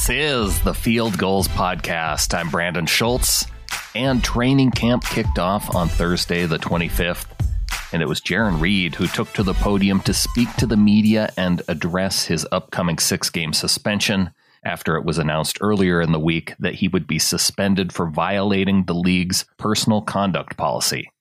This is the Field Gulls Podcast. I'm Brandon Schultz, and training camp kicked off on Thursday, the 25th. And it was Jarran Reed who took to the podium to speak to the media and address his upcoming six game suspension after it was announced earlier in the week that he would be suspended for violating the league's personal conduct policy.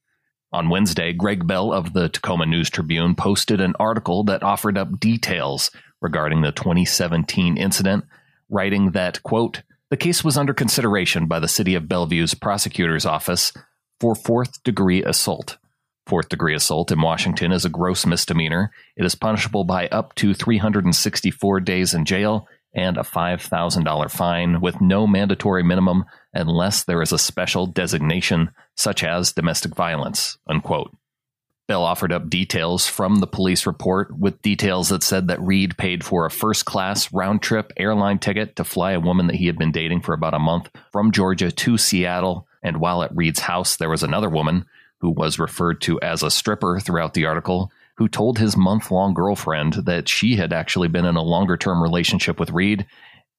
On Wednesday, Gregg Bell of the Tacoma News Tribune posted an article that offered up details regarding the 2017 incident writing that, quote, the case was under consideration by the city of Bellevue's prosecutor's office for fourth degree assault. Fourth degree assault in Washington is a gross misdemeanor. It is punishable by up to 364 days in jail and a $5,000 fine with no mandatory minimum unless there is a special designation such as domestic violence, unquote. Bell offered up details from the police report with details that said that Reed paid for a first class round trip airline ticket to fly a woman that he had been dating for about a month from Georgia to Seattle. And while at Reed's house, there was another woman who was referred to as a stripper throughout the article who told his month long girlfriend that she had actually been in a longer term relationship with Reed.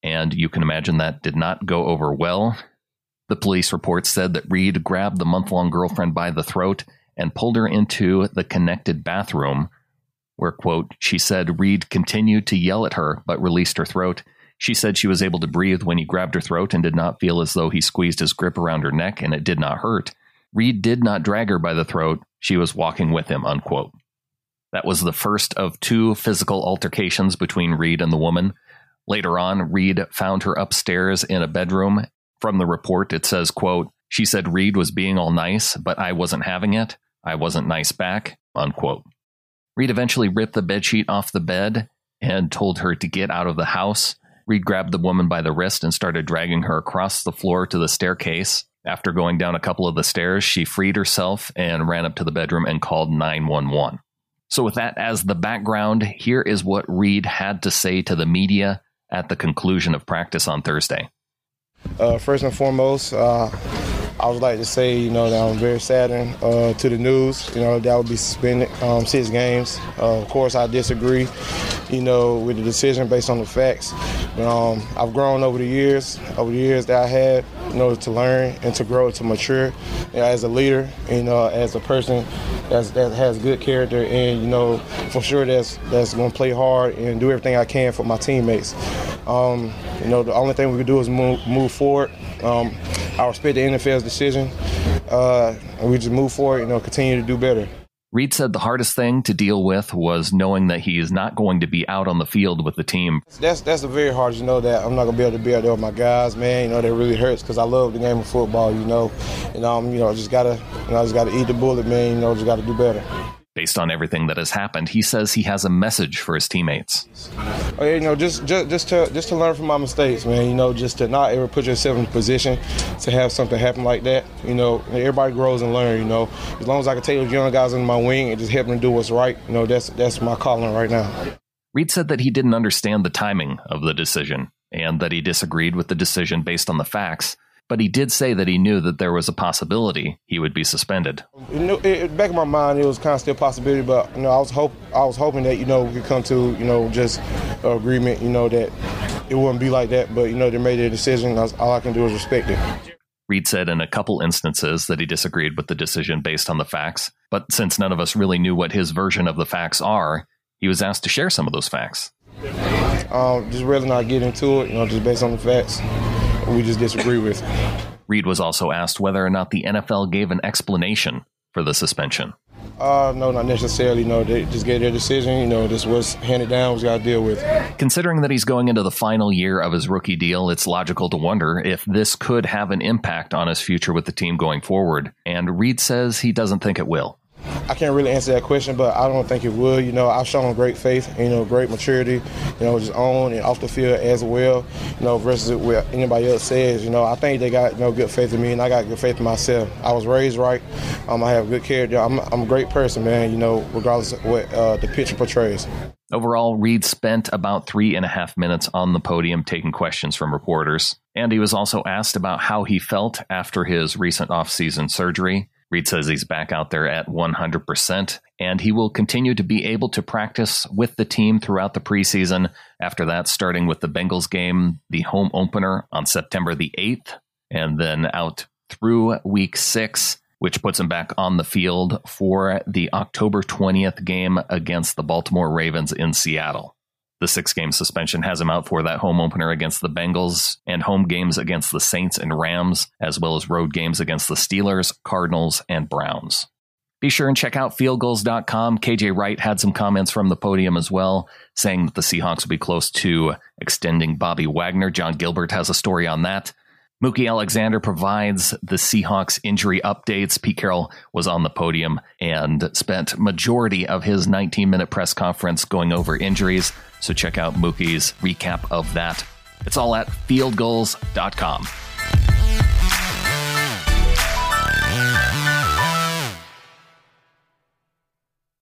And you can imagine that did not go over well. The police report said that Reed grabbed the month long girlfriend by the throat and pulled her into the connected bathroom, where, quote, she said Reed continued to yell at her but released her throat. She said she was able to breathe when he grabbed her throat and did not feel as though he squeezed his grip around her neck and it did not hurt. Reed did not drag her by the throat. She was walking with him, unquote. That was the first of two physical altercations between Reed and the woman. Later on, Reed found her upstairs in a bedroom. From the report, it says, quote, she said Reed was being all nice, but I wasn't having it. I wasn't nice back, unquote. Reed eventually ripped the bedsheet off the bed and told her to get out of the house. Reed grabbed the woman by the wrist and started dragging her across the floor to the staircase. After going down a couple of the stairs, she freed herself and ran up to the bedroom and called 911. So, with that as the background, here is what Reed had to say to the media at the conclusion of practice on Thursday. Uh, first and foremost, uh, I would like to say, you know, that I'm very saddened uh, to the news. You know, that would be suspended um, six games. Uh, of course, I disagree, you know, with the decision based on the facts. But, um, I've grown over the years, over the years that I had, you know, to learn and to grow, to mature you know, as a leader, you know, as a person that's, that has good character and, you know, for sure that's, that's going to play hard and do everything I can for my teammates. Um, you know, the only thing we can do is move, move forward. Um, I respect the NFL's decision. Uh, and we just move forward, you know, continue to do better. Reed said the hardest thing to deal with was knowing that he is not going to be out on the field with the team. That's that's the very hard. You know that I'm not gonna be able to be out there with my guys, man. You know that really hurts because I love the game of football. You know, and um, you know, just gotta, you know, I just gotta eat the bullet, man. You know, just gotta do better. Based on everything that has happened, he says he has a message for his teammates. Oh, you know, just, just just to just to learn from my mistakes, man. You know, just to not ever put yourself in a position to have something happen like that. You know, everybody grows and learns. You know, as long as I can take those young guys under my wing and just help them do what's right, you know, that's that's my calling right now. Reed said that he didn't understand the timing of the decision and that he disagreed with the decision based on the facts but he did say that he knew that there was a possibility he would be suspended. You know, it, back in my mind, it was kind of still a possibility, but you know, I was hope I was hoping that you know we could come to you know just agreement, you know that it wouldn't be like that. But you know, they made their decision. All I can do is respect it. Reed said in a couple instances that he disagreed with the decision based on the facts, but since none of us really knew what his version of the facts are, he was asked to share some of those facts. Um, just rather not get into it, you know, just based on the facts we just disagree with. Reed was also asked whether or not the NFL gave an explanation for the suspension. Uh, no, not necessarily. No, they just gave their decision. You know, this was handed down. We got to deal with. Considering that he's going into the final year of his rookie deal, it's logical to wonder if this could have an impact on his future with the team going forward. And Reed says he doesn't think it will. I can't really answer that question, but I don't think it would. You know, I've shown great faith, you know, great maturity, you know, just on and off the field as well, you know, versus what anybody else says. You know, I think they got, you know, good faith in me, and I got good faith in myself. I was raised right. Um, I have good character. I'm, I'm a great person, man, you know, regardless of what uh, the picture portrays. Overall, Reed spent about three and a half minutes on the podium taking questions from reporters. And he was also asked about how he felt after his recent offseason surgery Reed says he's back out there at 100%, and he will continue to be able to practice with the team throughout the preseason. After that, starting with the Bengals game, the home opener on September the 8th, and then out through week six, which puts him back on the field for the October 20th game against the Baltimore Ravens in Seattle. The six game suspension has him out for that home opener against the Bengals and home games against the Saints and Rams, as well as road games against the Steelers, Cardinals, and Browns. Be sure and check out fieldgulls.com. KJ Wright had some comments from the podium as well, saying that the Seahawks will be close to extending Bobby Wagner. John Gilbert has a story on that. Mookie Alexander provides the Seahawks injury updates. Pete Carroll was on the podium and spent majority of his 19 minute press conference going over injuries. So check out Mookie's recap of that. It's all at fieldgulls.com.